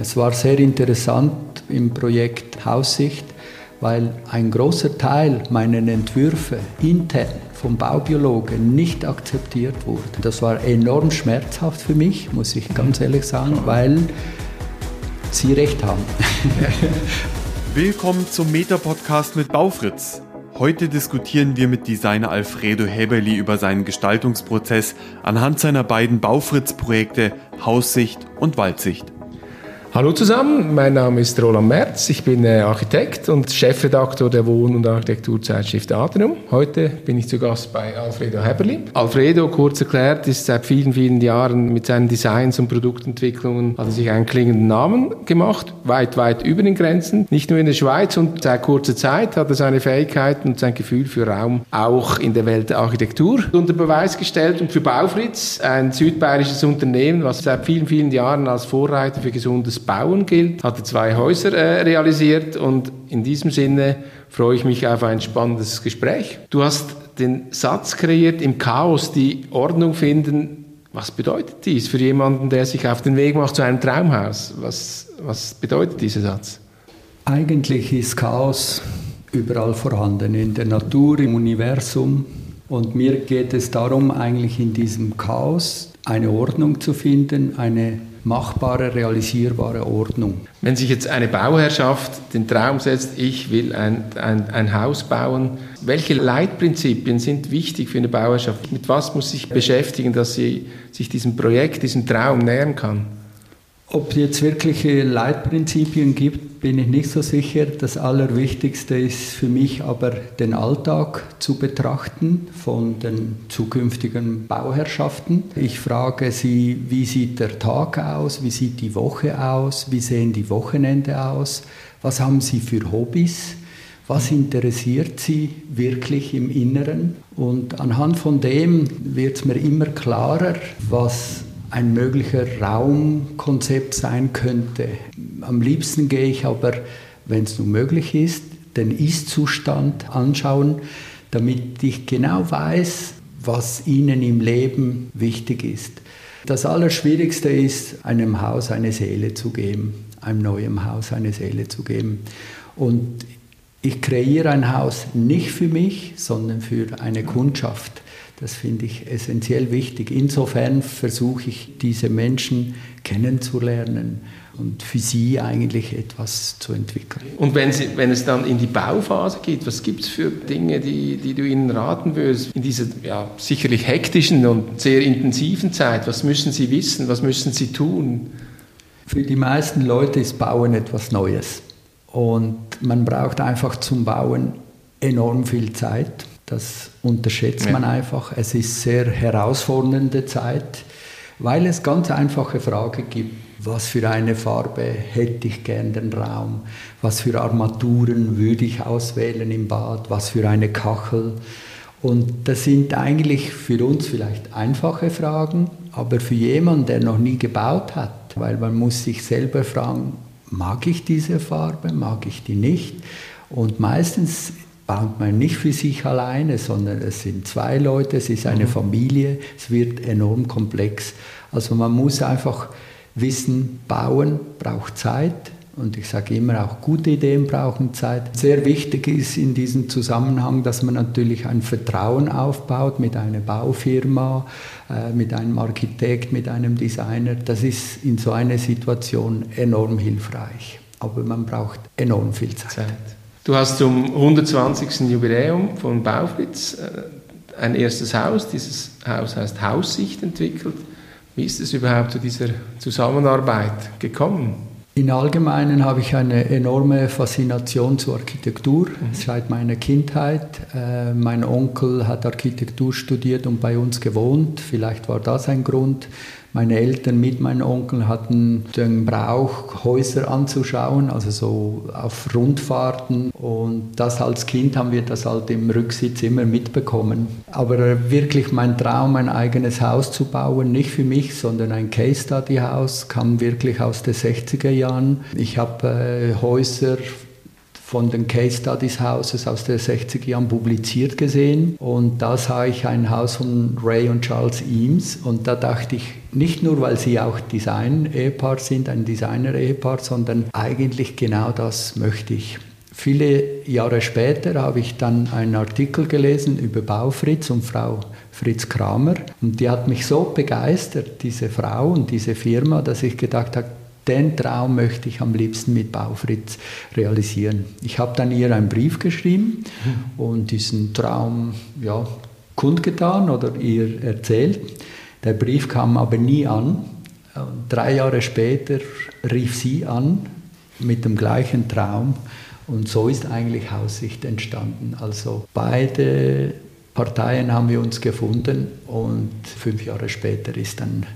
Es war sehr interessant im Projekt Haussicht, weil ein großer Teil meiner Entwürfe intern vom Baubiologen nicht akzeptiert wurde. Das war enorm schmerzhaft für mich, muss ich ganz ehrlich sagen, weil sie recht haben. Willkommen zum Meta-Podcast mit Baufritz. Heute diskutieren wir mit Designer Alfredo Heberli über seinen Gestaltungsprozess anhand seiner beiden Baufritz-Projekte Haussicht und Waldsicht. Hallo zusammen, mein Name ist Roland Merz, ich bin äh, Architekt und Chefredaktor der Wohn- und Architekturzeitschrift Atrium. Heute bin ich zu Gast bei Alfredo Heberli. Alfredo, kurz erklärt, ist seit vielen, vielen Jahren mit seinen Designs und Produktentwicklungen, hat er sich einen klingenden Namen gemacht, weit, weit über den Grenzen. Nicht nur in der Schweiz und seit kurzer Zeit hat er seine Fähigkeiten und sein Gefühl für Raum auch in der Welt der Architektur unter Beweis gestellt und für Baufritz, ein südbayerisches Unternehmen, was seit vielen, vielen Jahren als Vorreiter für gesundes Bauen gilt, hatte zwei Häuser äh, realisiert und in diesem Sinne freue ich mich auf ein spannendes Gespräch. Du hast den Satz kreiert, im Chaos die Ordnung finden. Was bedeutet dies für jemanden, der sich auf den Weg macht zu einem Traumhaus? Was, was bedeutet dieser Satz? Eigentlich ist Chaos überall vorhanden, in der Natur, im Universum. Und mir geht es darum, eigentlich in diesem Chaos eine Ordnung zu finden, eine machbare, realisierbare Ordnung. Wenn sich jetzt eine Bauherrschaft den Traum setzt, ich will ein, ein, ein Haus bauen, welche Leitprinzipien sind wichtig für eine Bauherrschaft? Mit was muss sich beschäftigen, dass sie sich diesem Projekt, diesem Traum nähern kann? Ob es jetzt wirkliche Leitprinzipien gibt, bin ich nicht so sicher. Das Allerwichtigste ist für mich aber, den Alltag zu betrachten von den zukünftigen Bauherrschaften. Ich frage sie, wie sieht der Tag aus, wie sieht die Woche aus, wie sehen die Wochenende aus, was haben sie für Hobbys. Was interessiert Sie wirklich im Inneren? Und anhand von dem wird es mir immer klarer, was ein möglicher Raumkonzept sein könnte. Am liebsten gehe ich aber, wenn es nun möglich ist, den Ist-Zustand anschauen, damit ich genau weiß, was Ihnen im Leben wichtig ist. Das Allerschwierigste ist, einem Haus eine Seele zu geben, einem neuen Haus eine Seele zu geben. Und ich kreiere ein Haus nicht für mich, sondern für eine Kundschaft. Das finde ich essentiell wichtig. Insofern versuche ich, diese Menschen kennenzulernen und für sie eigentlich etwas zu entwickeln. Und wenn, sie, wenn es dann in die Bauphase geht, was gibt es für Dinge, die, die du ihnen raten würdest in dieser ja, sicherlich hektischen und sehr intensiven Zeit? Was müssen sie wissen? Was müssen sie tun? Für die meisten Leute ist Bauen etwas Neues. Und man braucht einfach zum Bauen enorm viel Zeit. Das unterschätzt ja. man einfach. Es ist sehr herausfordernde Zeit, weil es ganz einfache Fragen gibt. Was für eine Farbe hätte ich gern den Raum? Was für Armaturen würde ich auswählen im Bad? Was für eine Kachel? Und das sind eigentlich für uns vielleicht einfache Fragen, aber für jemanden, der noch nie gebaut hat, weil man muss sich selber fragen, mag ich diese Farbe, mag ich die nicht? Und meistens baut man nicht für sich alleine, sondern es sind zwei Leute, es ist eine mhm. Familie, es wird enorm komplex. Also man muss einfach wissen, bauen braucht Zeit und ich sage immer auch gute Ideen brauchen Zeit. Sehr wichtig ist in diesem Zusammenhang, dass man natürlich ein Vertrauen aufbaut mit einer Baufirma, äh, mit einem Architekt, mit einem Designer. Das ist in so einer Situation enorm hilfreich. Aber man braucht enorm viel Zeit. Zeit. Du hast zum 120. Jubiläum von Baufritz äh, ein erstes Haus. Dieses Haus heißt Haussicht entwickelt. Wie ist es überhaupt zu dieser Zusammenarbeit gekommen? In Allgemeinen habe ich eine enorme Faszination zur Architektur mhm. seit meiner Kindheit. Äh, mein Onkel hat Architektur studiert und bei uns gewohnt. Vielleicht war das ein Grund. Meine Eltern mit meinem Onkel hatten den Brauch, Häuser anzuschauen, also so auf Rundfahrten. Und das als Kind haben wir das halt im Rücksitz immer mitbekommen. Aber wirklich mein Traum, ein eigenes Haus zu bauen, nicht für mich, sondern ein Case Study Haus, kam wirklich aus den 60er Jahren. Ich habe äh, Häuser von den Case Studies Houses aus den 60er Jahren publiziert gesehen. Und da sah ich ein Haus von Ray und Charles Eames. Und da dachte ich, nicht nur, weil sie auch Design-Ehepaar sind, ein Designer-Ehepaar, sondern eigentlich genau das möchte ich. Viele Jahre später habe ich dann einen Artikel gelesen über Baufritz und Frau Fritz Kramer. Und die hat mich so begeistert, diese Frau und diese Firma, dass ich gedacht habe, den Traum möchte ich am liebsten mit Baufritz realisieren. Ich habe dann ihr einen Brief geschrieben mhm. und diesen Traum ja, kundgetan oder ihr erzählt. Der Brief kam aber nie an. Drei Jahre später rief sie an mit dem gleichen Traum und so ist eigentlich Haussicht entstanden. Also beide Parteien haben wir uns gefunden und fünf Jahre später ist dann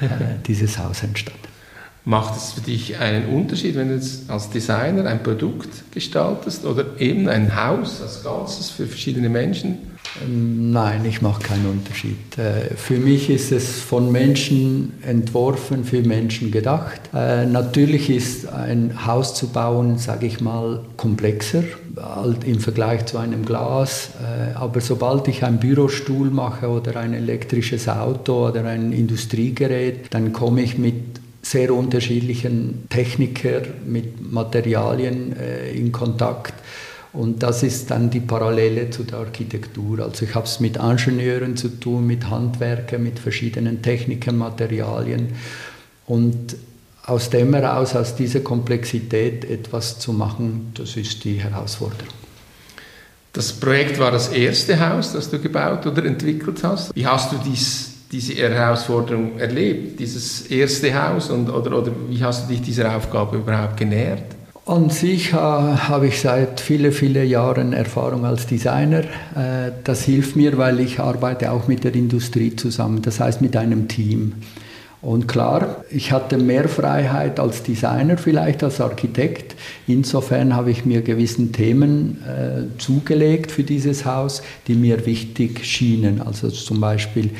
äh, dieses Haus entstanden. Macht es für dich einen Unterschied, wenn du jetzt als Designer ein Produkt gestaltest oder eben ein Haus als Ganzes für verschiedene Menschen? Ähm, nein, ich mache keinen Unterschied. Äh, für mich ist es von Menschen entworfen, für Menschen gedacht. Äh, natürlich ist ein Haus zu bauen, sage ich mal, komplexer halt im Vergleich zu einem Glas. Äh, aber sobald ich einen Bürostuhl mache oder ein elektrisches Auto oder ein Industriegerät, dann komme ich mit sehr unterschiedlichen Techniker mit Materialien äh, in Kontakt. Und das ist dann die Parallele zu der Architektur. Also ich habe es mit Ingenieuren zu tun, mit Handwerkern, mit verschiedenen Techniken, Materialien. Und aus dem heraus, aus dieser Komplexität etwas zu machen, das ist die Herausforderung. Das Projekt war das erste Haus, das du gebaut oder entwickelt hast. Wie hast du dies diese Herausforderung erlebt, dieses erste Haus und, oder, oder wie hast du dich dieser Aufgabe überhaupt genähert? An sich äh, habe ich seit vielen, vielen Jahren Erfahrung als Designer. Äh, das hilft mir, weil ich arbeite auch mit der Industrie zusammen, das heißt mit einem Team. Und klar, ich hatte mehr Freiheit als Designer, vielleicht als Architekt. Insofern habe ich mir gewissen Themen äh, zugelegt für dieses Haus, die mir wichtig schienen. Also zum Beispiel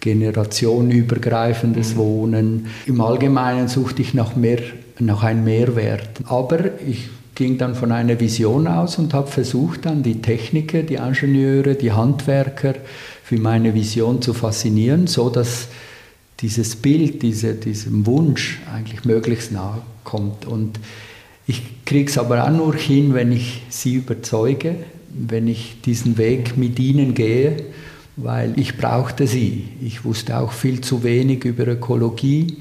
generationenübergreifendes mhm. Wohnen. Im Allgemeinen suchte ich nach, mehr, nach einem Mehrwert. Aber ich ging dann von einer Vision aus und habe versucht, dann die Techniker, die Ingenieure, die Handwerker für meine Vision zu faszinieren, so dass dieses Bild, diese, diesem Wunsch eigentlich möglichst nahe kommt. Und ich kriege es aber auch nur hin, wenn ich sie überzeuge, wenn ich diesen Weg mit ihnen gehe weil ich brauchte sie. Ich wusste auch viel zu wenig über Ökologie.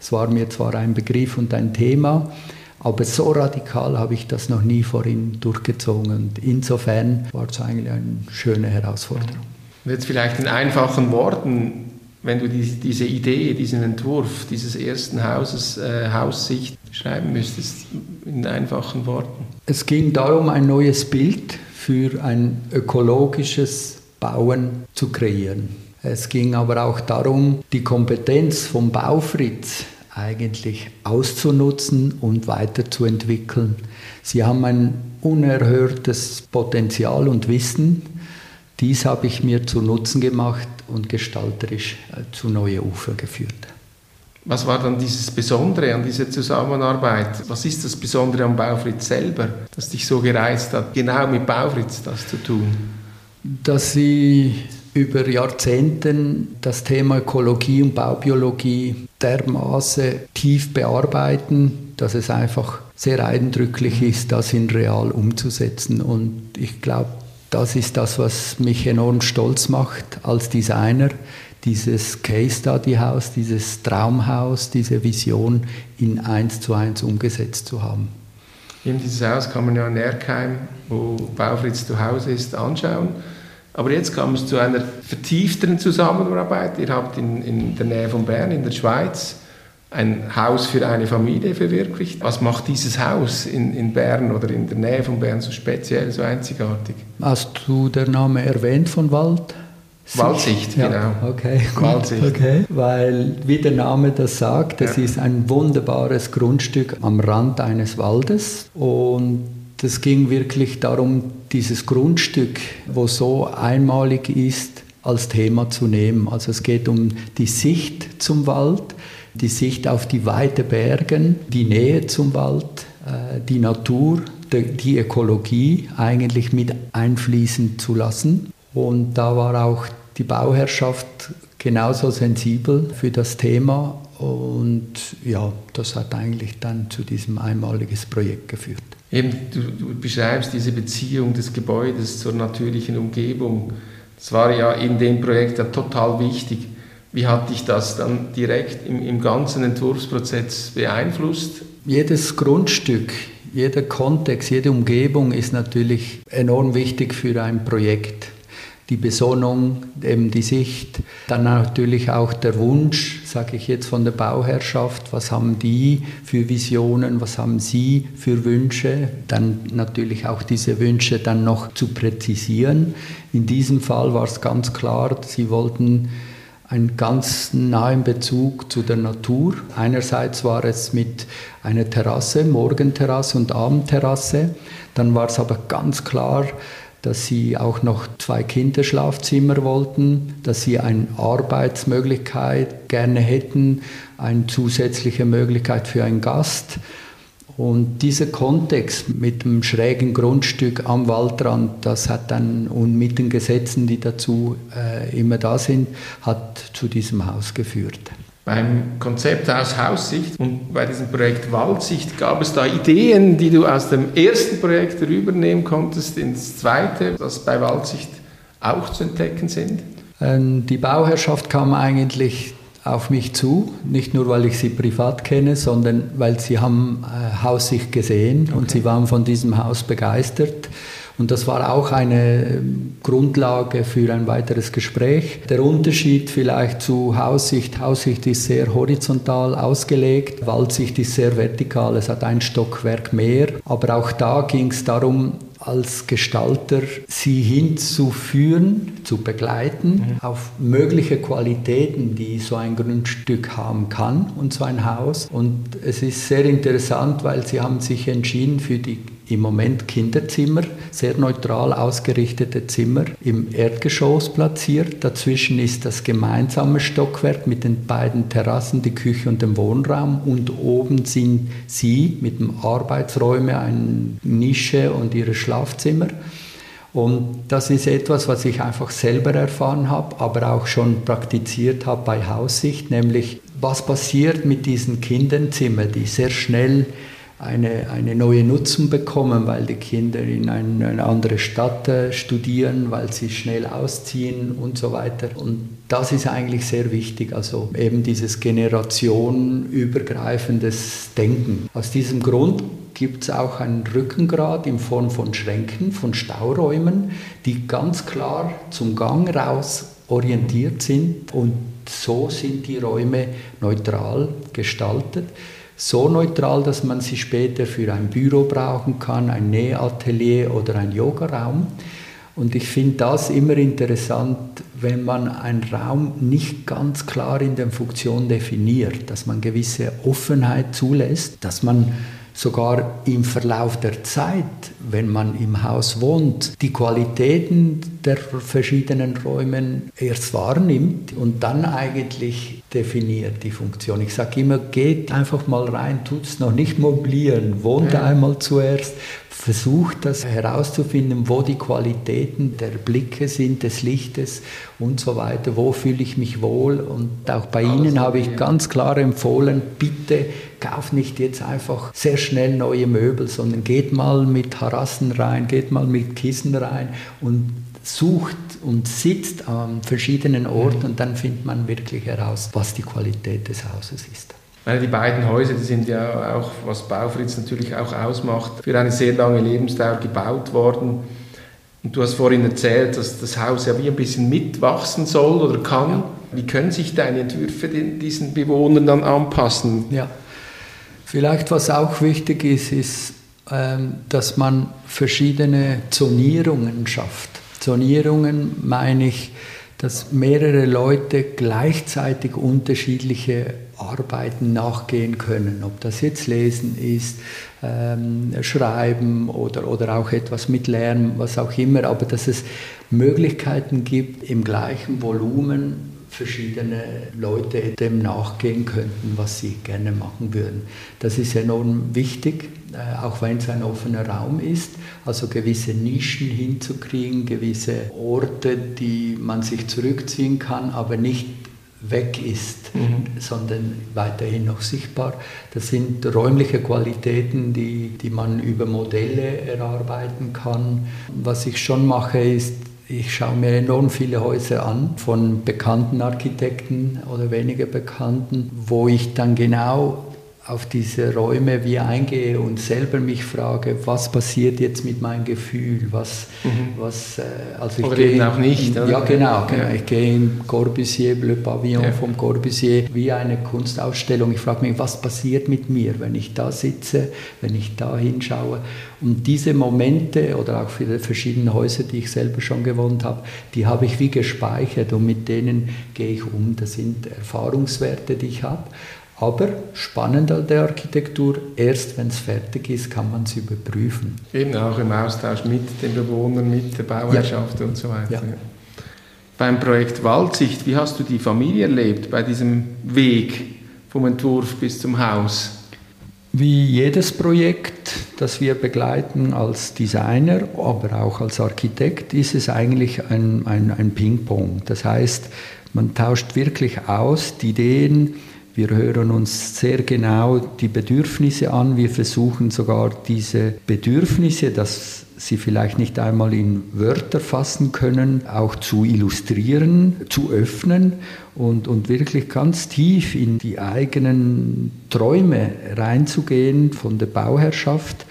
Es war mir zwar ein Begriff und ein Thema, aber so radikal habe ich das noch nie vorhin durchgezogen. Und insofern war es eigentlich eine schöne Herausforderung. jetzt vielleicht in einfachen Worten, wenn du diese, diese Idee, diesen Entwurf dieses ersten Hauses, äh, Haussicht schreiben müsstest, in einfachen Worten. Es ging darum, ein neues Bild für ein ökologisches Bauen zu kreieren. Es ging aber auch darum, die Kompetenz vom Baufritz eigentlich auszunutzen und weiterzuentwickeln. Sie haben ein unerhörtes Potenzial und Wissen. Dies habe ich mir zu Nutzen gemacht und gestalterisch äh, zu neue Ufer geführt. Was war dann dieses Besondere an dieser Zusammenarbeit? Was ist das Besondere am Baufritz selber, das dich so gereizt hat, genau mit Baufritz das zu tun? Dass sie über Jahrzehnte das Thema Ökologie und Baubiologie dermaßen tief bearbeiten, dass es einfach sehr eindrücklich ist, das in real umzusetzen. Und ich glaube, das ist das, was mich enorm stolz macht als Designer, dieses Case Study Haus, dieses Traumhaus, diese Vision in eins zu eins umgesetzt zu haben. Eben dieses Haus kann man ja in Erkheim, wo Baufritz zu Hause ist, anschauen. Aber jetzt kam es zu einer vertiefteren Zusammenarbeit. Ihr habt in, in der Nähe von Bern, in der Schweiz, ein Haus für eine Familie verwirklicht. Was macht dieses Haus in, in Bern oder in der Nähe von Bern so speziell, so einzigartig? Hast du den Namen erwähnt von Wald? Waldsicht, ja, genau. Okay, gut, Waldsicht. Okay. Weil, wie der Name das sagt, es ja. ist ein wunderbares Grundstück am Rand eines Waldes und es ging wirklich darum, dieses Grundstück, wo so einmalig ist, als Thema zu nehmen. Also es geht um die Sicht zum Wald, die Sicht auf die weite Bergen, die Nähe zum Wald, äh, die Natur, die Ökologie eigentlich mit einfließen zu lassen. Und da war auch die Bauherrschaft genauso sensibel für das Thema und ja, das hat eigentlich dann zu diesem einmaliges Projekt geführt. Eben, du, du beschreibst diese Beziehung des Gebäudes zur natürlichen Umgebung. Das war ja in dem Projekt ja total wichtig. Wie hat dich das dann direkt im, im ganzen Entwurfsprozess beeinflusst? Jedes Grundstück, jeder Kontext, jede Umgebung ist natürlich enorm wichtig für ein Projekt die Besonnung, eben die Sicht, dann natürlich auch der Wunsch, sage ich jetzt von der Bauherrschaft, was haben die für Visionen, was haben sie für Wünsche, dann natürlich auch diese Wünsche dann noch zu präzisieren. In diesem Fall war es ganz klar, sie wollten einen ganz nahen Bezug zu der Natur. Einerseits war es mit einer Terrasse, Morgenterrasse und Abendterrasse. Dann war es aber ganz klar, dass sie auch noch zwei Kinderschlafzimmer wollten, dass sie eine Arbeitsmöglichkeit gerne hätten, eine zusätzliche Möglichkeit für einen Gast. Und dieser Kontext mit dem schrägen Grundstück am Waldrand, das hat dann und mit den Gesetzen, die dazu äh, immer da sind, hat zu diesem Haus geführt. Beim Konzept aus Haussicht und bei diesem Projekt Waldsicht gab es da Ideen, die du aus dem ersten Projekt rübernehmen konntest ins zweite, das bei Waldsicht auch zu entdecken sind? Ähm, die Bauherrschaft kam eigentlich auf mich zu, nicht nur weil ich sie privat kenne, sondern weil sie haben äh, Haussicht gesehen okay. und sie waren von diesem Haus begeistert. Und das war auch eine ähm, Grundlage für ein weiteres Gespräch. Der Unterschied vielleicht zu Haussicht, Haussicht ist sehr horizontal ausgelegt, Waldsicht ist sehr vertikal, es hat ein Stockwerk mehr. Aber auch da ging es darum, als Gestalter sie hinzuführen, zu begleiten mhm. auf mögliche Qualitäten, die so ein Grundstück haben kann und so ein Haus. Und es ist sehr interessant, weil sie haben sich entschieden für die im Moment Kinderzimmer, sehr neutral ausgerichtete Zimmer im Erdgeschoss platziert. Dazwischen ist das gemeinsame Stockwerk mit den beiden Terrassen, die Küche und dem Wohnraum. Und oben sind sie mit dem Arbeitsräume, eine Nische und ihre Schlafzimmer. Und das ist etwas, was ich einfach selber erfahren habe, aber auch schon praktiziert habe bei Haussicht, nämlich was passiert mit diesen Kinderzimmern, die sehr schnell eine, eine neue Nutzung bekommen, weil die Kinder in eine, eine andere Stadt äh, studieren, weil sie schnell ausziehen und so weiter. Und das ist eigentlich sehr wichtig, also eben dieses generationenübergreifendes Denken. Aus diesem Grund gibt es auch einen Rückengrad in Form von Schränken, von Stauräumen, die ganz klar zum Gang raus orientiert sind und so sind die Räume neutral gestaltet so neutral, dass man sie später für ein Büro brauchen kann, ein Nähatelier oder ein Yogaraum. Und ich finde das immer interessant, wenn man einen Raum nicht ganz klar in der Funktion definiert, dass man gewisse Offenheit zulässt, dass man sogar im Verlauf der Zeit, wenn man im Haus wohnt, die Qualitäten der verschiedenen Räume erst wahrnimmt und dann eigentlich definiert die Funktion. Ich sage immer, geht einfach mal rein, tut es noch nicht mobilieren, wohnt ja. einmal zuerst, versucht das herauszufinden, wo die Qualitäten der Blicke sind, des Lichtes und so weiter, wo fühle ich mich wohl. Und auch bei Alles Ihnen habe ich ganz klar empfohlen, bitte kauft nicht jetzt einfach sehr schnell neue Möbel, sondern geht mal mit Harassen rein, geht mal mit Kissen rein und sucht und sitzt an verschiedenen Orten und dann findet man wirklich heraus, was die Qualität des Hauses ist. Meine, die beiden Häuser, die sind ja auch, was Baufritz natürlich auch ausmacht, für eine sehr lange Lebensdauer gebaut worden. Und du hast vorhin erzählt, dass das Haus ja wie ein bisschen mitwachsen soll oder kann. Ja. Wie können sich deine Entwürfe diesen Bewohnern dann anpassen? Ja, vielleicht was auch wichtig ist, ist, ähm, dass man verschiedene Zonierungen schafft. Zonierungen meine ich, dass mehrere Leute gleichzeitig unterschiedliche Arbeiten nachgehen können. Ob das jetzt Lesen ist, ähm, Schreiben oder, oder auch etwas mit Lernen, was auch immer. Aber dass es Möglichkeiten gibt, im gleichen Volumen verschiedene Leute dem nachgehen könnten, was sie gerne machen würden. Das ist enorm wichtig, äh, auch wenn es ein offener Raum ist, also gewisse Nischen hinzukriegen, gewisse Orte, die man sich zurückziehen kann, aber nicht weg ist, mhm. sondern weiterhin noch sichtbar. Das sind räumliche Qualitäten, die, die man über Modelle erarbeiten kann. Was ich schon mache, ist, ich schaue mir enorm viele Häuser an von bekannten Architekten oder weniger bekannten, wo ich dann genau auf diese Räume wie eingehe und selber mich frage, was passiert jetzt mit meinem Gefühl, was, mhm. was äh, also ich oder gehe eben auch nicht. In, ja, genau, genau. Ja. ich gehe in Corbusier, Le Pavillon ja. vom Corbusier, wie eine Kunstausstellung. Ich frage mich, was passiert mit mir, wenn ich da sitze, wenn ich da hinschaue. Und diese Momente oder auch für die verschiedenen Häuser, die ich selber schon gewohnt habe, die habe ich wie gespeichert und mit denen gehe ich um. Das sind Erfahrungswerte, die ich habe. Aber spannend an der Architektur, erst wenn es fertig ist, kann man es überprüfen. Eben auch im Austausch mit den Bewohnern, mit der Bauherrschaft ja. und so weiter. Ja. Beim Projekt Waldsicht, wie hast du die Familie erlebt bei diesem Weg vom Entwurf bis zum Haus? Wie jedes Projekt, das wir begleiten als Designer, aber auch als Architekt, ist es eigentlich ein, ein, ein Ping-Pong. Das heißt, man tauscht wirklich aus die Ideen, wir hören uns sehr genau die Bedürfnisse an. Wir versuchen sogar diese Bedürfnisse, dass sie vielleicht nicht einmal in Wörter fassen können, auch zu illustrieren, zu öffnen und, und wirklich ganz tief in die eigenen Träume reinzugehen von der Bauherrschaft.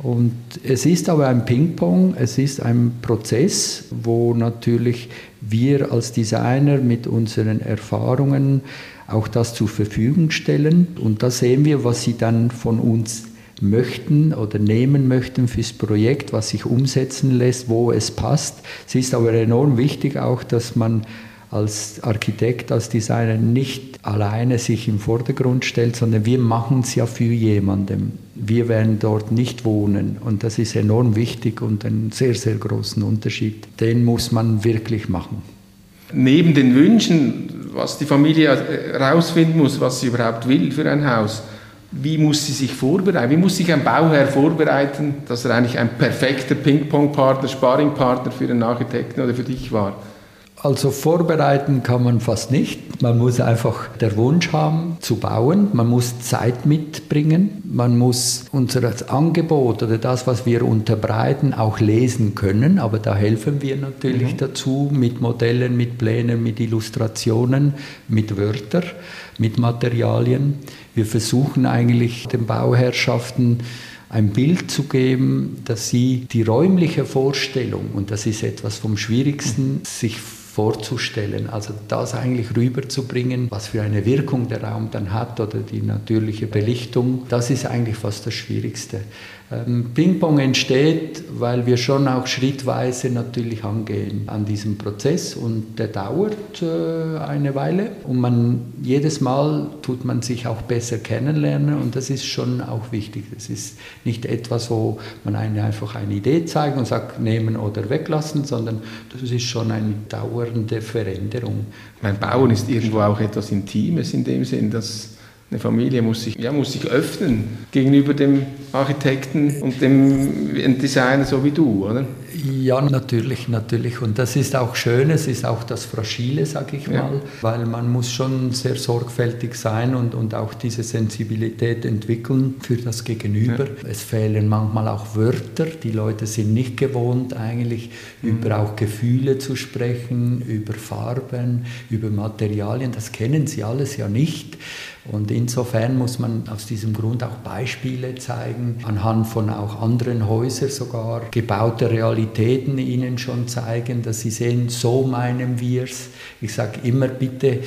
Und es ist aber ein Ping-Pong, es ist ein Prozess, wo natürlich wir als Designer mit unseren Erfahrungen auch das zur Verfügung stellen. Und da sehen wir, was sie dann von uns möchten oder nehmen möchten fürs Projekt, was sich umsetzen lässt, wo es passt. Es ist aber enorm wichtig auch, dass man als Architekt, als Designer nicht alleine sich im Vordergrund stellt, sondern wir machen es ja für jemanden. Wir werden dort nicht wohnen und das ist enorm wichtig und einen sehr, sehr großen Unterschied. Den muss man wirklich machen. Neben den Wünschen was die Familie herausfinden muss, was sie überhaupt will für ein Haus. Wie muss sie sich vorbereiten? Wie muss sich ein Bauherr vorbereiten, dass er eigentlich ein perfekter Ping-Pong-Partner, Sparring-Partner für den Architekten oder für dich war? Also vorbereiten kann man fast nicht. Man muss einfach der Wunsch haben zu bauen. Man muss Zeit mitbringen. Man muss unser Angebot oder das, was wir unterbreiten, auch lesen können. Aber da helfen wir natürlich mhm. dazu mit Modellen, mit Plänen, mit Illustrationen, mit Wörtern, mit Materialien. Wir versuchen eigentlich den Bauherrschaften ein Bild zu geben, dass sie die räumliche Vorstellung, und das ist etwas vom Schwierigsten, sich vorzustellen. Also das eigentlich rüberzubringen, was für eine Wirkung der Raum dann hat oder die natürliche Belichtung, das ist eigentlich fast das Schwierigste. Ähm, Ping-Pong entsteht, weil wir schon auch schrittweise natürlich angehen an diesem Prozess und der dauert äh, eine Weile und man jedes Mal tut man sich auch besser kennenlernen und das ist schon auch wichtig. Das ist nicht etwas, wo man eine, einfach eine Idee zeigt und sagt nehmen oder weglassen, sondern das ist schon eine dauernde Veränderung. Mein Bauen ist irgendwo auch etwas Intimes in dem Sinn, dass eine Familie muss sich, ja, muss sich öffnen gegenüber dem Architekten und dem Designer so wie du, oder? Ja, natürlich, natürlich. Und das ist auch schön, es ist auch das Fragile, sage ich ja. mal, weil man muss schon sehr sorgfältig sein und, und auch diese Sensibilität entwickeln für das Gegenüber. Ja. Es fehlen manchmal auch Wörter, die Leute sind nicht gewohnt, eigentlich mhm. über auch Gefühle zu sprechen, über Farben, über Materialien, das kennen sie alles ja nicht. Und insofern muss man aus diesem Grund auch Beispiele zeigen, anhand von auch anderen Häusern sogar gebaute Realitäten ihnen schon zeigen, dass sie sehen, so meinen wir es. Ich sage immer, bitte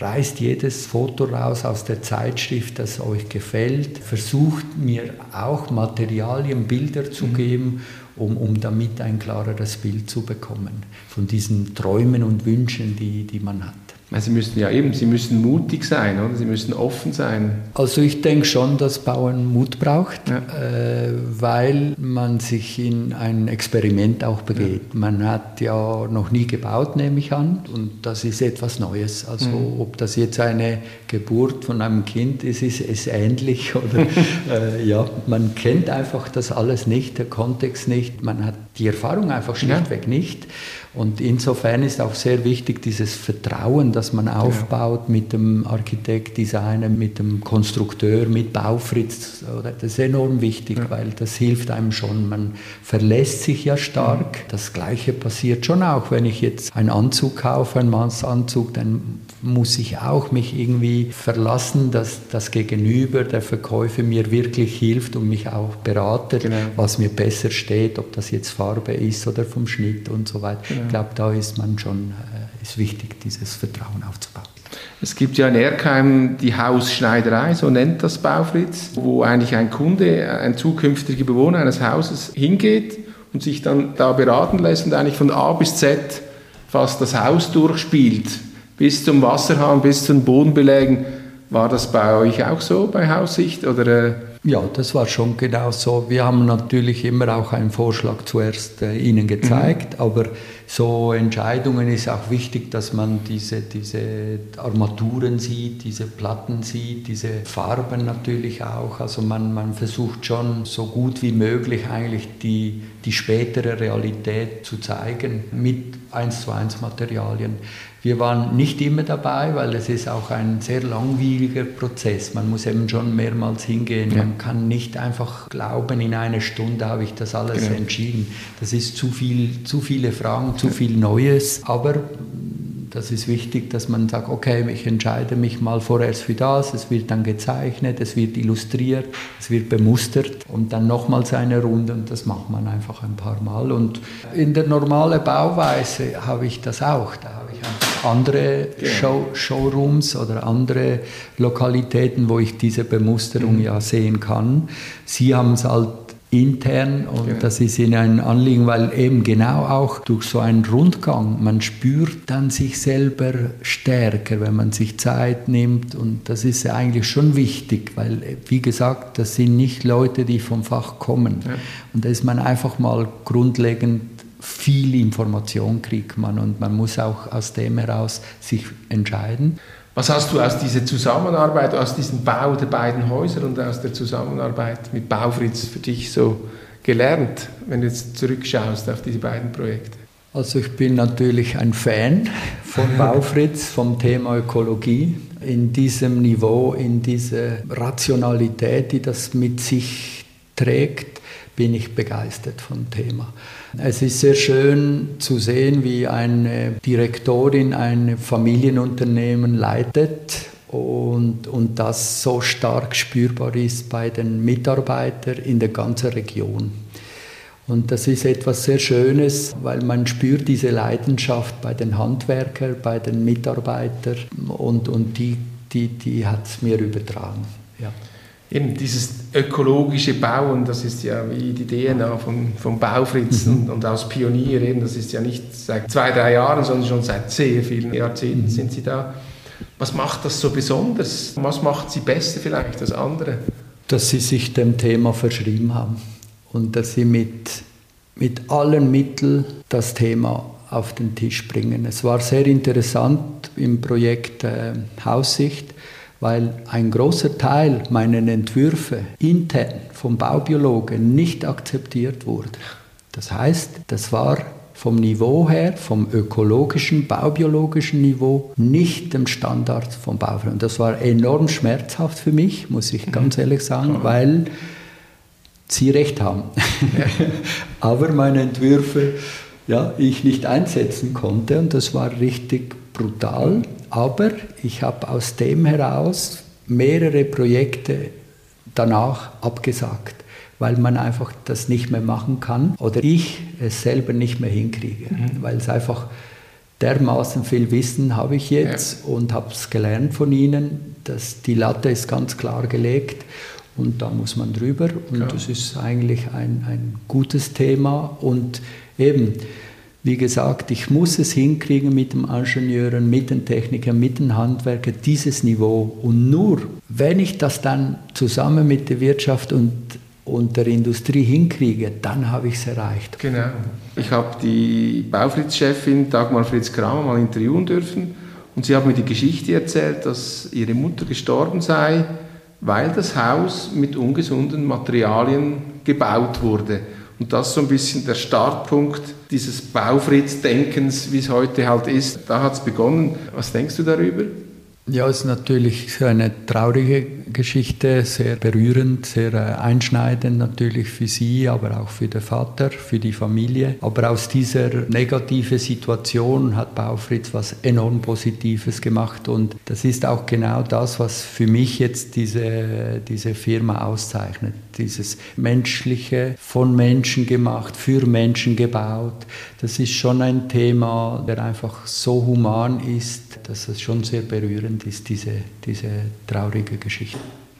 reißt jedes Foto raus aus der Zeitschrift, das euch gefällt. Versucht mir auch Materialien, Bilder zu mhm. geben, um, um damit ein klareres Bild zu bekommen von diesen Träumen und Wünschen, die, die man hat. Sie müssen ja eben, Sie müssen mutig sein, oder? Sie müssen offen sein. Also ich denke schon, dass Bauen Mut braucht, ja. äh, weil man sich in ein Experiment auch begeht. Ja. Man hat ja noch nie gebaut, nehme ich an, und das ist etwas Neues. Also mhm. ob das jetzt eine Geburt von einem Kind ist, ist es ähnlich oder äh, ja, man kennt einfach das alles nicht, der Kontext nicht, man hat die Erfahrung einfach schlichtweg ja. nicht. Und insofern ist auch sehr wichtig dieses Vertrauen, das man aufbaut ja. mit dem Architekt, Designer, mit dem Konstrukteur, mit Baufritz. Das ist enorm wichtig, ja. weil das hilft einem schon. Man verlässt sich ja stark. Das Gleiche passiert schon auch, wenn ich jetzt einen Anzug kaufe, einen Mannsanzug, dann muss ich auch mich irgendwie verlassen, dass das Gegenüber, der Verkäufer mir wirklich hilft und mich auch beratet, genau. was mir besser steht, ob das jetzt Farbe ist oder vom Schnitt und so weiter. Ich glaube, da ist man schon, äh, ist wichtig, dieses Vertrauen aufzubauen. Es gibt ja in Erkheim die Hausschneiderei, so nennt das Baufritz, wo eigentlich ein Kunde, ein zukünftiger Bewohner eines Hauses hingeht und sich dann da beraten lässt und eigentlich von A bis Z fast das Haus durchspielt, bis zum Wasserhahn, bis zu den Bodenbelägen. War das bei euch auch so bei Haussicht oder äh, ja, das war schon genau so. Wir haben natürlich immer auch einen Vorschlag zuerst äh, Ihnen gezeigt, mhm. aber so Entscheidungen ist auch wichtig, dass man diese, diese Armaturen sieht, diese Platten sieht, diese Farben natürlich auch. Also man, man versucht schon so gut wie möglich eigentlich die, die spätere Realität zu zeigen mit 1 zu 1 Materialien. Wir waren nicht immer dabei, weil es ist auch ein sehr langwieriger Prozess. Man muss eben schon mehrmals hingehen. Ja. Man kann nicht einfach glauben, in einer Stunde habe ich das alles genau. entschieden. Das ist zu viel, zu viele Fragen, zu viel Neues. Aber das ist wichtig, dass man sagt, okay, ich entscheide mich mal vorerst für das, es wird dann gezeichnet, es wird illustriert, es wird bemustert und dann nochmals eine Runde und das macht man einfach ein paar Mal. Und in der normalen Bauweise habe ich das auch. Da habe ich einfach andere genau. Show, Showrooms oder andere Lokalitäten, wo ich diese Bemusterung mhm. ja sehen kann. Sie haben es halt intern und genau. das ist ihnen ein Anliegen, weil eben genau auch durch so einen Rundgang, man spürt dann sich selber stärker, wenn man sich Zeit nimmt und das ist eigentlich schon wichtig, weil wie gesagt, das sind nicht Leute, die vom Fach kommen ja. und da ist man einfach mal grundlegend viel Information kriegt man und man muss auch aus dem heraus sich entscheiden. Was hast du aus dieser Zusammenarbeit, aus diesem Bau der beiden Häuser und aus der Zusammenarbeit mit Baufritz für dich so gelernt, wenn du jetzt zurückschaust auf diese beiden Projekte? Also ich bin natürlich ein Fan von Baufritz, vom Thema Ökologie. In diesem Niveau, in dieser Rationalität, die das mit sich trägt, bin ich begeistert vom Thema. Es ist sehr schön zu sehen, wie eine Direktorin ein Familienunternehmen leitet und, und das so stark spürbar ist bei den Mitarbeitern in der ganzen Region. Und das ist etwas sehr Schönes, weil man spürt diese Leidenschaft bei den Handwerkern, bei den Mitarbeitern und, und die, die, die hat es mir übertragen. Ja. Eben dieses ökologische Bauen, das ist ja wie die DNA von, von Baufritz mhm. und, und aus Pionier, eben, das ist ja nicht seit zwei, drei Jahren, sondern schon seit sehr vielen Jahrzehnten mhm. sind Sie da. Was macht das so besonders? Was macht Sie besser vielleicht als andere? Dass Sie sich dem Thema verschrieben haben und dass Sie mit, mit allen Mitteln das Thema auf den Tisch bringen. Es war sehr interessant im Projekt äh, Haussicht weil ein großer Teil meiner Entwürfe intern vom Baubiologen nicht akzeptiert wurde. Das heißt, das war vom Niveau her, vom ökologischen, baubiologischen Niveau, nicht dem Standard vom Baufirmen. Und das war enorm schmerzhaft für mich, muss ich ganz mhm. ehrlich sagen, weil sie recht haben. Aber meine Entwürfe ja, ich nicht einsetzen konnte und das war richtig brutal. Aber ich habe aus dem heraus mehrere Projekte danach abgesagt, weil man einfach das nicht mehr machen kann oder ich es selber nicht mehr hinkriege, mhm. weil es einfach dermaßen viel Wissen habe ich jetzt ja. und habe es gelernt von Ihnen, dass die Latte ist ganz klar gelegt und da muss man drüber und ja. das ist eigentlich ein, ein gutes Thema und eben Wie gesagt, ich muss es hinkriegen mit den Ingenieuren, mit den Technikern, mit den Handwerkern, dieses Niveau. Und nur wenn ich das dann zusammen mit der Wirtschaft und und der Industrie hinkriege, dann habe ich es erreicht. Genau. Ich habe die Baufritz-Chefin Dagmar Fritz-Kramer mal interviewen dürfen und sie hat mir die Geschichte erzählt, dass ihre Mutter gestorben sei, weil das Haus mit ungesunden Materialien gebaut wurde. Und das ist so ein bisschen der Startpunkt dieses Baufritz-Denkens, wie es heute halt ist. Da hat es begonnen. Was denkst du darüber? Ja, es ist natürlich eine traurige Geschichte, sehr berührend, sehr äh, einschneidend natürlich für sie, aber auch für den Vater, für die Familie. Aber aus dieser negativen Situation hat Baufritz was enorm Positives gemacht und das ist auch genau das, was für mich jetzt diese, diese Firma auszeichnet. Dieses Menschliche, von Menschen gemacht, für Menschen gebaut. Das ist schon ein Thema, der einfach so human ist, dass es schon sehr berührend ist, diese, diese traurige Geschichte.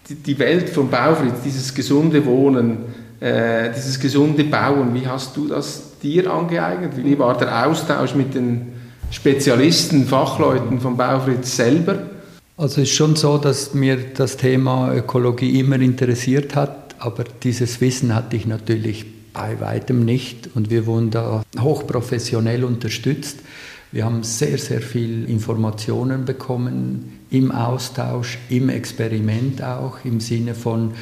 Die Welt vom Baufritz, dieses gesunde Wohnen, äh, dieses gesunde Bauen, wie hast du das dir angeeignet? Wie war der Austausch mit den Spezialisten, Fachleuten vom Baufritz selber? Also es ist schon so, dass mir das Thema Ökologie immer interessiert hat, aber dieses Wissen hatte ich natürlich bei weitem nicht und wir wurden da hochprofessionell unterstützt. Wir haben sehr, sehr viel Informationen bekommen im Austausch, im Experiment auch, im Sinne von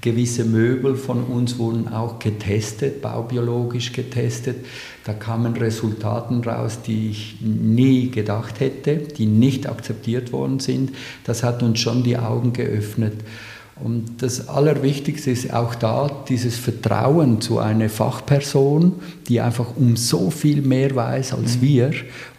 gewisse Möbel von uns wurden auch getestet, baubiologisch getestet. Da kamen Resultaten raus, die ich nie gedacht hätte, die nicht akzeptiert worden sind. Das hat uns schon die Augen geöffnet. Und das Allerwichtigste ist auch da dieses Vertrauen zu einer Fachperson, die einfach um so viel mehr weiß als mhm. wir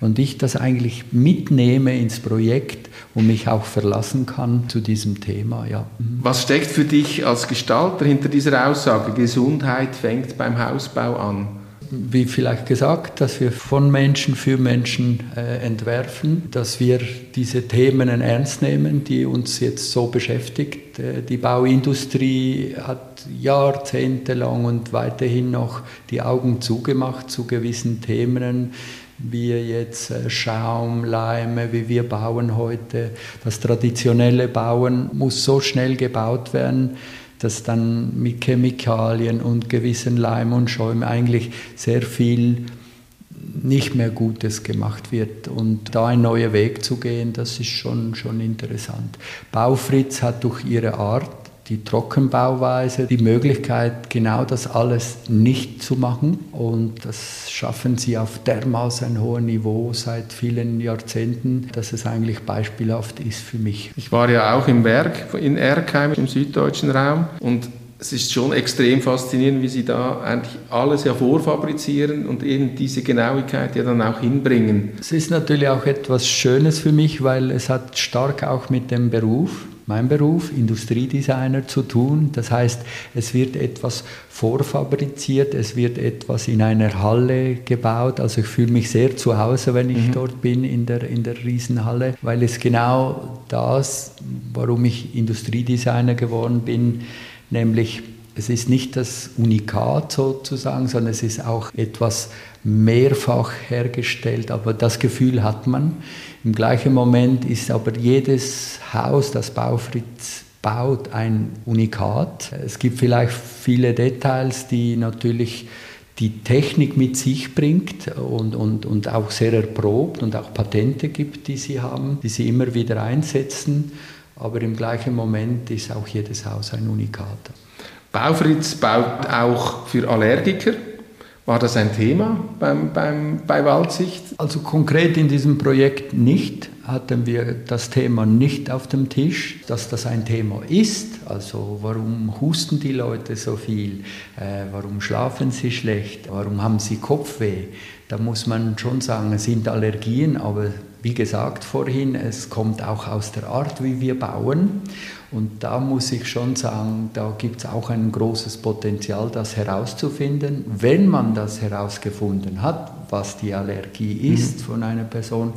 und ich das eigentlich mitnehme ins Projekt und mich auch verlassen kann zu diesem Thema. Ja. Mhm. Was steckt für dich als Gestalter hinter dieser Aussage, Gesundheit fängt beim Hausbau an? Wie vielleicht gesagt, dass wir von Menschen für Menschen äh, entwerfen, dass wir diese Themen ernst nehmen, die uns jetzt so beschäftigt. Äh, die Bauindustrie hat jahrzehntelang und weiterhin noch die Augen zugemacht zu gewissen Themen wie jetzt äh, Schaum, Leime, wie wir bauen heute. Das traditionelle Bauen muss so schnell gebaut werden, dass dann mit Chemikalien und gewissen Leim und Schäumen eigentlich sehr viel nicht mehr Gutes gemacht wird. Und da einen neuen Weg zu gehen, das ist schon, schon interessant. Baufritz hat durch ihre Art die Trockenbauweise, die Möglichkeit, genau das alles nicht zu machen. Und das schaffen sie auf dermaßen hohem Niveau seit vielen Jahrzehnten, dass es eigentlich beispielhaft ist für mich. Ich war ja auch im Werk in Erkheim im süddeutschen Raum und es ist schon extrem faszinierend, wie sie da eigentlich alles ja vorfabrizieren und eben diese Genauigkeit ja dann auch hinbringen. Es ist natürlich auch etwas Schönes für mich, weil es hat stark auch mit dem Beruf mein Beruf, Industriedesigner, zu tun. Das heißt, es wird etwas vorfabriziert, es wird etwas in einer Halle gebaut. Also ich fühle mich sehr zu Hause, wenn ich mhm. dort bin, in der, in der Riesenhalle, weil es genau das, warum ich Industriedesigner geworden bin, nämlich es ist nicht das Unikat sozusagen, sondern es ist auch etwas mehrfach hergestellt, aber das Gefühl hat man. Im gleichen Moment ist aber jedes Haus, das Baufritz baut, ein Unikat. Es gibt vielleicht viele Details, die natürlich die Technik mit sich bringt und, und, und auch sehr erprobt und auch Patente gibt, die sie haben, die sie immer wieder einsetzen. Aber im gleichen Moment ist auch jedes Haus ein Unikat. Baufritz baut auch für Allergiker. War das ein Thema beim, beim, bei Waldsicht? Also konkret in diesem Projekt nicht, hatten wir das Thema nicht auf dem Tisch, dass das ein Thema ist. Also warum husten die Leute so viel? Äh, warum schlafen sie schlecht? Warum haben sie Kopfweh? Da muss man schon sagen, es sind Allergien, aber wie gesagt vorhin, es kommt auch aus der Art, wie wir bauen. Und da muss ich schon sagen, da gibt es auch ein großes Potenzial, das herauszufinden. Wenn man das herausgefunden hat, was die Allergie ist mhm. von einer Person,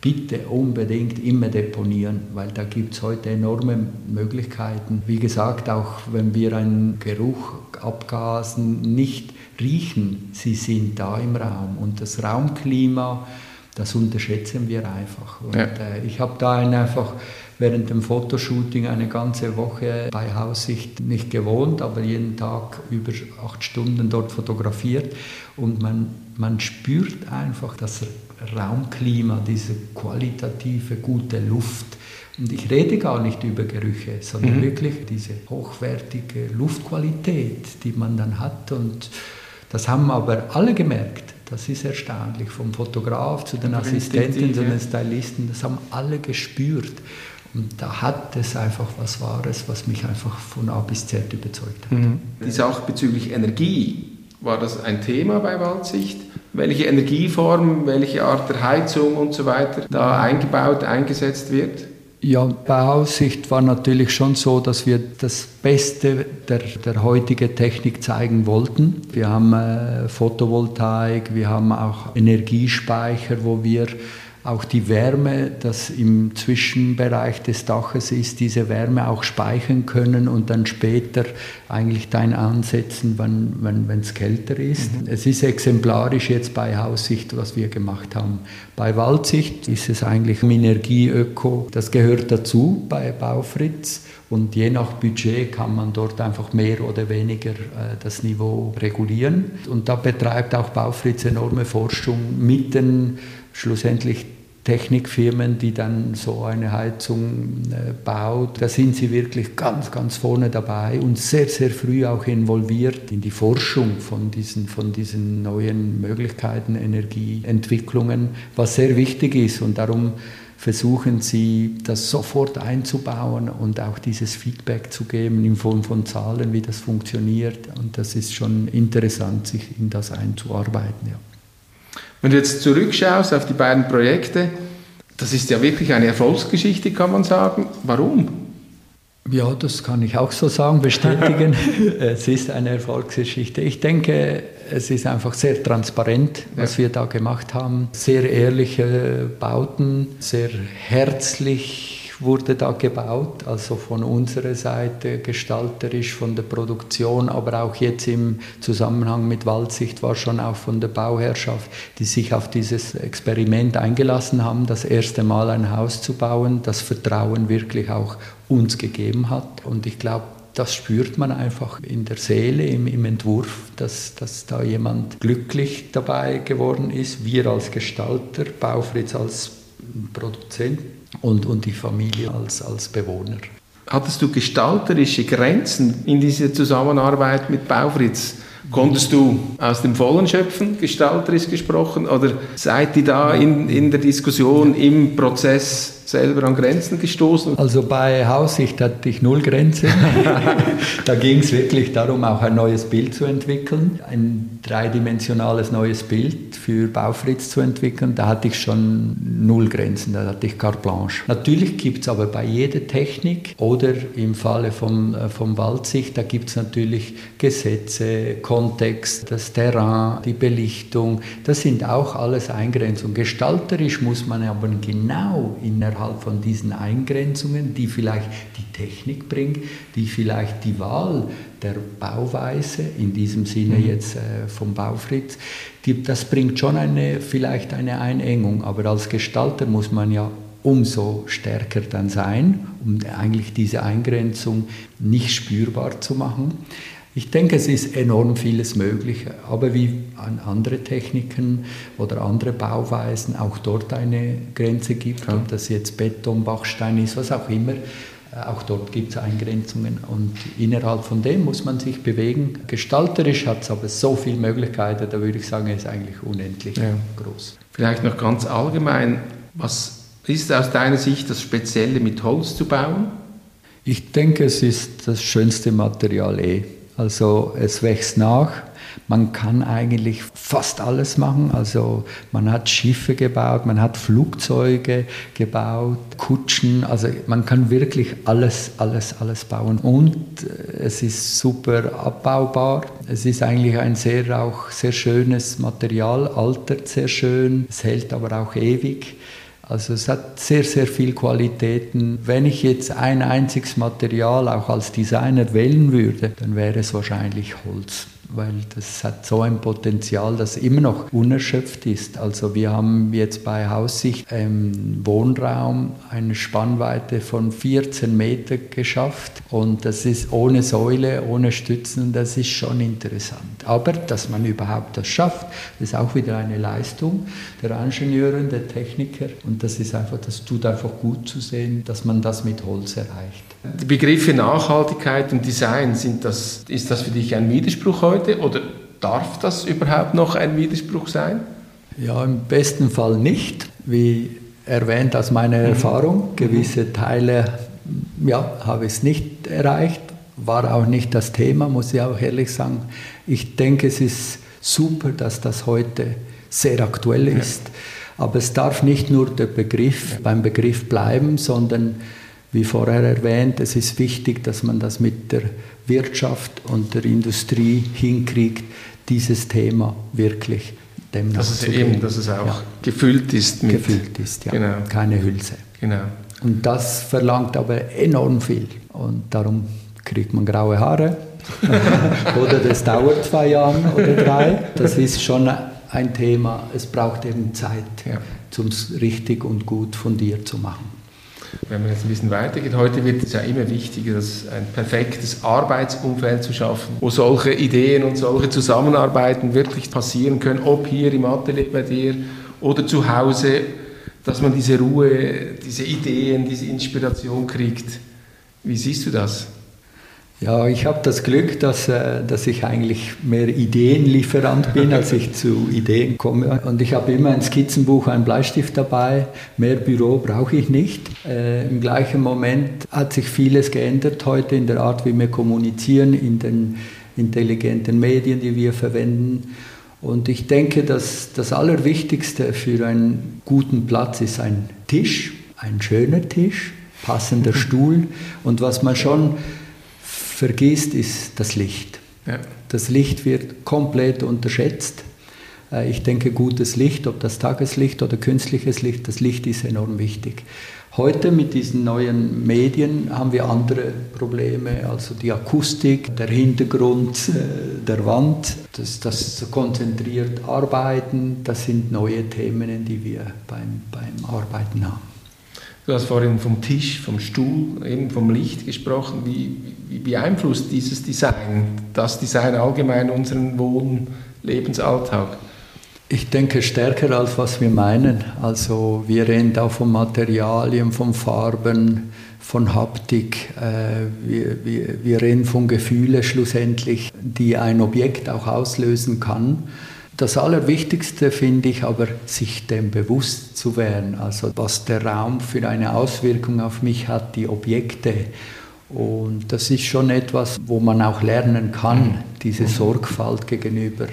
bitte unbedingt immer deponieren, weil da gibt es heute enorme Möglichkeiten. Wie gesagt, auch wenn wir einen Geruch abgasen, nicht riechen, sie sind da im Raum. Und das Raumklima, das unterschätzen wir einfach. Und, ja. äh, ich habe da einfach während dem Fotoshooting eine ganze Woche bei Haussicht nicht gewohnt, aber jeden Tag über acht Stunden dort fotografiert. Und man, man spürt einfach das Raumklima, diese qualitative, gute Luft. Und ich rede gar nicht über Gerüche, sondern mhm. wirklich diese hochwertige Luftqualität, die man dann hat. Und das haben aber alle gemerkt. Das ist erstaunlich. Vom Fotograf zu den Assistenten, zu den Stylisten, das haben alle gespürt. Und da hat es einfach was Wahres, was mich einfach von A bis Z überzeugt hat. Mhm. Die Sache bezüglich Energie, war das ein Thema bei Waldsicht? Welche Energieform, welche Art der Heizung und so weiter da eingebaut, eingesetzt wird? Ja, bei Aussicht war natürlich schon so, dass wir das Beste der, der heutigen Technik zeigen wollten. Wir haben äh, Photovoltaik, wir haben auch Energiespeicher, wo wir auch die Wärme, das im Zwischenbereich des Daches ist, diese Wärme auch speichern können und dann später eigentlich dann ansetzen, wenn es kälter ist. Mhm. Es ist exemplarisch jetzt bei Haussicht, was wir gemacht haben. Bei Waldsicht ist es eigentlich Minergie-Öko, das gehört dazu bei Baufritz. Und je nach Budget kann man dort einfach mehr oder weniger äh, das Niveau regulieren. Und da betreibt auch Baufritz enorme Forschung mit den schlussendlich Technikfirmen, die dann so eine Heizung äh, baut. Da sind sie wirklich ganz, ganz vorne dabei und sehr, sehr früh auch involviert in die Forschung von diesen, von diesen neuen Möglichkeiten, Energieentwicklungen, was sehr wichtig ist und darum versuchen sie, das sofort einzubauen und auch dieses Feedback zu geben in Form von Zahlen, wie das funktioniert. Und das ist schon interessant, sich in das einzuarbeiten. Ja. Wenn du jetzt zurückschaust auf die beiden Projekte, das ist ja wirklich eine Erfolgsgeschichte, kann man sagen. Warum? Ja, das kann ich auch so sagen, bestätigen. es ist eine Erfolgsgeschichte. Ich denke, es ist einfach sehr transparent, was ja. wir da gemacht haben. Sehr ehrliche Bauten, sehr herzlich wurde da gebaut, also von unserer Seite gestalterisch, von der Produktion, aber auch jetzt im Zusammenhang mit Waldsicht war schon auch von der Bauherrschaft, die sich auf dieses Experiment eingelassen haben, das erste Mal ein Haus zu bauen, das Vertrauen wirklich auch uns gegeben hat. Und ich glaube, das spürt man einfach in der Seele, im, im Entwurf, dass, dass da jemand glücklich dabei geworden ist. Wir als Gestalter, Baufritz als Produzent und, und die Familie als, als Bewohner. Hattest du gestalterische Grenzen in dieser Zusammenarbeit mit Baufritz? Konntest du aus dem Vollen schöpfen, gestalterisch gesprochen, oder seid ihr da in, in der Diskussion, im Prozess selber an Grenzen gestoßen? Also bei Haussicht hatte ich null Grenzen. da ging es wirklich darum, auch ein neues Bild zu entwickeln, ein dreidimensionales neues Bild für Baufritz zu entwickeln. Da hatte ich schon null Grenzen, da hatte ich carte blanche. Natürlich gibt es aber bei jeder Technik oder im Falle vom, äh, vom Waldsicht, da gibt es natürlich Gesetze, Kontext, das Terrain, die Belichtung. Das sind auch alles Eingrenzungen. Gestalterisch muss man aber genau in der innerhalb von diesen Eingrenzungen, die vielleicht die Technik bringt, die vielleicht die Wahl der Bauweise, in diesem Sinne mhm. jetzt äh, vom Baufritz, die, das bringt schon eine, vielleicht eine Einengung, aber als Gestalter muss man ja umso stärker dann sein, um eigentlich diese Eingrenzung nicht spürbar zu machen. Ich denke, es ist enorm vieles möglich, aber wie an andere Techniken oder andere Bauweisen auch dort eine Grenze gibt, ja. ob das jetzt Beton, Bachstein ist, was auch immer, äh, auch dort gibt es Eingrenzungen und innerhalb von dem muss man sich bewegen. Gestalterisch hat es aber so viele Möglichkeiten, da würde ich sagen, es ist eigentlich unendlich ja. groß. Vielleicht noch ganz allgemein, was ist aus deiner Sicht das Spezielle mit Holz zu bauen? Ich denke, es ist das schönste Material eh. Also es wächst nach. Man kann eigentlich fast alles machen. Also man hat Schiffe gebaut, man hat Flugzeuge gebaut, Kutschen. Also man kann wirklich alles, alles, alles bauen. Und äh, es ist super abbaubar. Es ist eigentlich ein sehr auch sehr schönes Material, altert sehr schön. Es hält aber auch ewig. Also es hat sehr, sehr viele Qualitäten. Wenn ich jetzt ein einziges Material auch als Designer wählen würde, dann wäre es wahrscheinlich Holz weil das hat so ein Potenzial, das immer noch unerschöpft ist. Also wir haben jetzt bei Haussicht im Wohnraum eine Spannweite von 14 Meter geschafft und das ist ohne Säule, ohne Stützen, das ist schon interessant. Aber dass man überhaupt das schafft, ist auch wieder eine Leistung der Ingenieure, der Techniker und das ist einfach, das tut einfach gut zu sehen, dass man das mit Holz erreicht. Die Begriffe Nachhaltigkeit und Design, sind das, ist das für dich ein Widerspruch heute oder darf das überhaupt noch ein Widerspruch sein? Ja, im besten Fall nicht. Wie erwähnt aus meiner mhm. Erfahrung, gewisse Teile ja, habe ich es nicht erreicht, war auch nicht das Thema, muss ich auch ehrlich sagen. Ich denke, es ist super, dass das heute sehr aktuell ist. Ja. Aber es darf nicht nur der Begriff beim Begriff bleiben, sondern wie vorher erwähnt, es ist wichtig, dass man das mit der Wirtschaft und der Industrie hinkriegt, dieses Thema wirklich dem dass es eben, dass es auch ja. gefüllt ist. Mit gefüllt ist, ja. Genau. Keine Hülse. Genau. Und das verlangt aber enorm viel. Und darum kriegt man graue Haare. oder das dauert zwei Jahre oder drei. Das ist schon ein Thema. Es braucht eben Zeit, ja. um es richtig und gut fundiert zu machen. Wenn man jetzt ein bisschen weitergeht, heute wird es ja immer wichtiger, das ein perfektes Arbeitsumfeld zu schaffen, wo solche Ideen und solche Zusammenarbeiten wirklich passieren können, ob hier im Atelier bei dir oder zu Hause, dass man diese Ruhe, diese Ideen, diese Inspiration kriegt. Wie siehst du das? Ja, ich habe das Glück, dass, äh, dass ich eigentlich mehr Ideenlieferant bin, als ich zu Ideen komme. Und ich habe immer ein Skizzenbuch, ein Bleistift dabei. Mehr Büro brauche ich nicht. Äh, Im gleichen Moment hat sich vieles geändert heute in der Art, wie wir kommunizieren, in den intelligenten Medien, die wir verwenden. Und ich denke, dass das Allerwichtigste für einen guten Platz ist ein Tisch, ein schöner Tisch, passender Stuhl und was man schon vergisst, ist das Licht. Ja. Das Licht wird komplett unterschätzt. Äh, ich denke, gutes Licht, ob das Tageslicht oder künstliches Licht, das Licht ist enorm wichtig. Heute mit diesen neuen Medien haben wir andere Probleme, also die Akustik, der Hintergrund äh, der Wand, das, das konzentriert Arbeiten, das sind neue Themen, die wir beim, beim Arbeiten haben. Du hast vorhin vom Tisch, vom Stuhl, eben vom Licht gesprochen. Wie, wie beeinflusst dieses Design, das Design allgemein unseren Wohn-, Lebensalltag? Ich denke stärker als was wir meinen. Also wir reden da von Materialien, von Farben, von Haptik. Äh, wir, wir, wir reden von Gefühlen schlussendlich, die ein Objekt auch auslösen kann. Das Allerwichtigste finde ich aber, sich dem bewusst zu werden, also was der Raum für eine Auswirkung auf mich hat, die Objekte. Und das ist schon etwas, wo man auch lernen kann, diese mhm. Sorgfalt gegenüber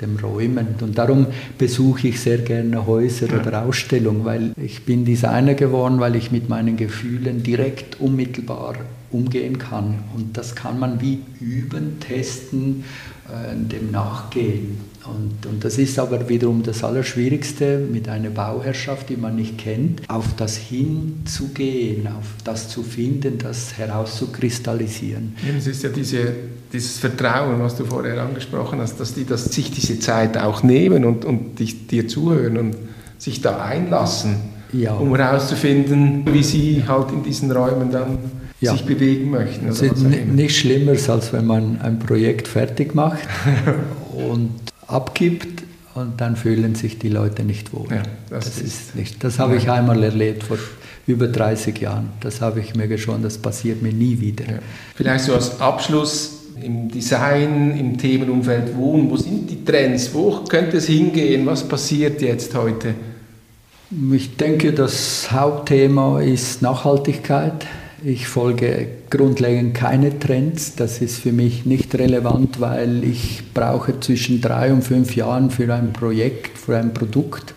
dem Räumen. Und darum besuche ich sehr gerne Häuser ja. oder Ausstellungen, weil ich bin Designer geworden, weil ich mit meinen Gefühlen direkt unmittelbar umgehen kann. Und das kann man wie üben, testen, äh, dem nachgehen. Und, und das ist aber wiederum das Allerschwierigste mit einer Bauherrschaft, die man nicht kennt, auf das hinzugehen, auf das zu finden, das herauszukristallisieren. Es ist ja diese, dieses Vertrauen, was du vorher angesprochen hast, dass die das, sich diese Zeit auch nehmen und, und dich, dir zuhören und sich da einlassen, ja. um herauszufinden, wie sie halt in diesen Räumen dann ja. sich bewegen möchten. Es ist nicht schlimmer, als wenn man ein Projekt fertig macht und abgibt und dann fühlen sich die Leute nicht wohl. Ja, das, das, ist nicht. Das habe ich einmal erlebt vor über 30 Jahren. Das habe ich mir geschworen, das passiert mir nie wieder. Ja. Vielleicht so als Abschluss im Design, im Themenumfeld Wohnen, wo sind die Trends? Wo könnte es hingehen? Was passiert jetzt heute? Ich denke, das Hauptthema ist Nachhaltigkeit. Ich folge grundlegend keine Trends. Das ist für mich nicht relevant, weil ich brauche zwischen drei und fünf Jahren für ein Projekt, für ein Produkt.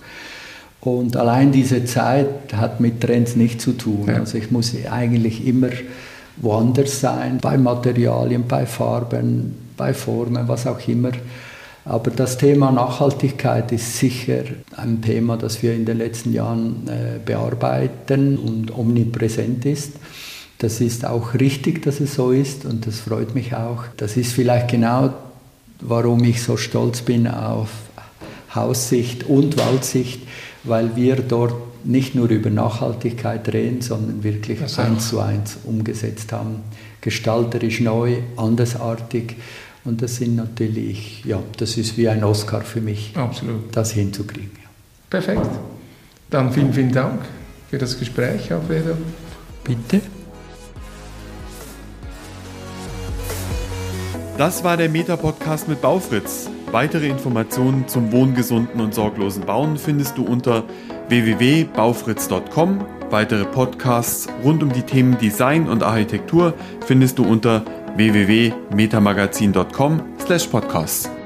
Und allein diese Zeit hat mit Trends nichts zu tun. Ja. Also ich muss eigentlich immer woanders sein, bei Materialien, bei Farben, bei Formen, was auch immer. Aber das Thema Nachhaltigkeit ist sicher ein Thema, das wir in den letzten Jahren äh, bearbeiten und omnipräsent ist. Das ist auch richtig, dass es so ist und das freut mich auch. Das ist vielleicht genau, warum ich so stolz bin auf Haussicht und Waldsicht, weil wir dort nicht nur über Nachhaltigkeit reden, sondern wirklich eins zu eins umgesetzt haben. Gestalterisch neu, andersartig. Und das sind natürlich, ja, das ist wie ein Oscar für mich, Absolut. das hinzukriegen. Ja. Perfekt. Dann vielen, vielen Dank für das Gespräch, Alfredo. Bitte. Das war der Meta-Podcast mit Baufritz. Weitere Informationen zum wohngesunden und sorglosen Bauen findest du unter www.baufritz.com. Weitere Podcasts rund um die Themen Design und Architektur findest du unter www.metamagazin.com/podcasts.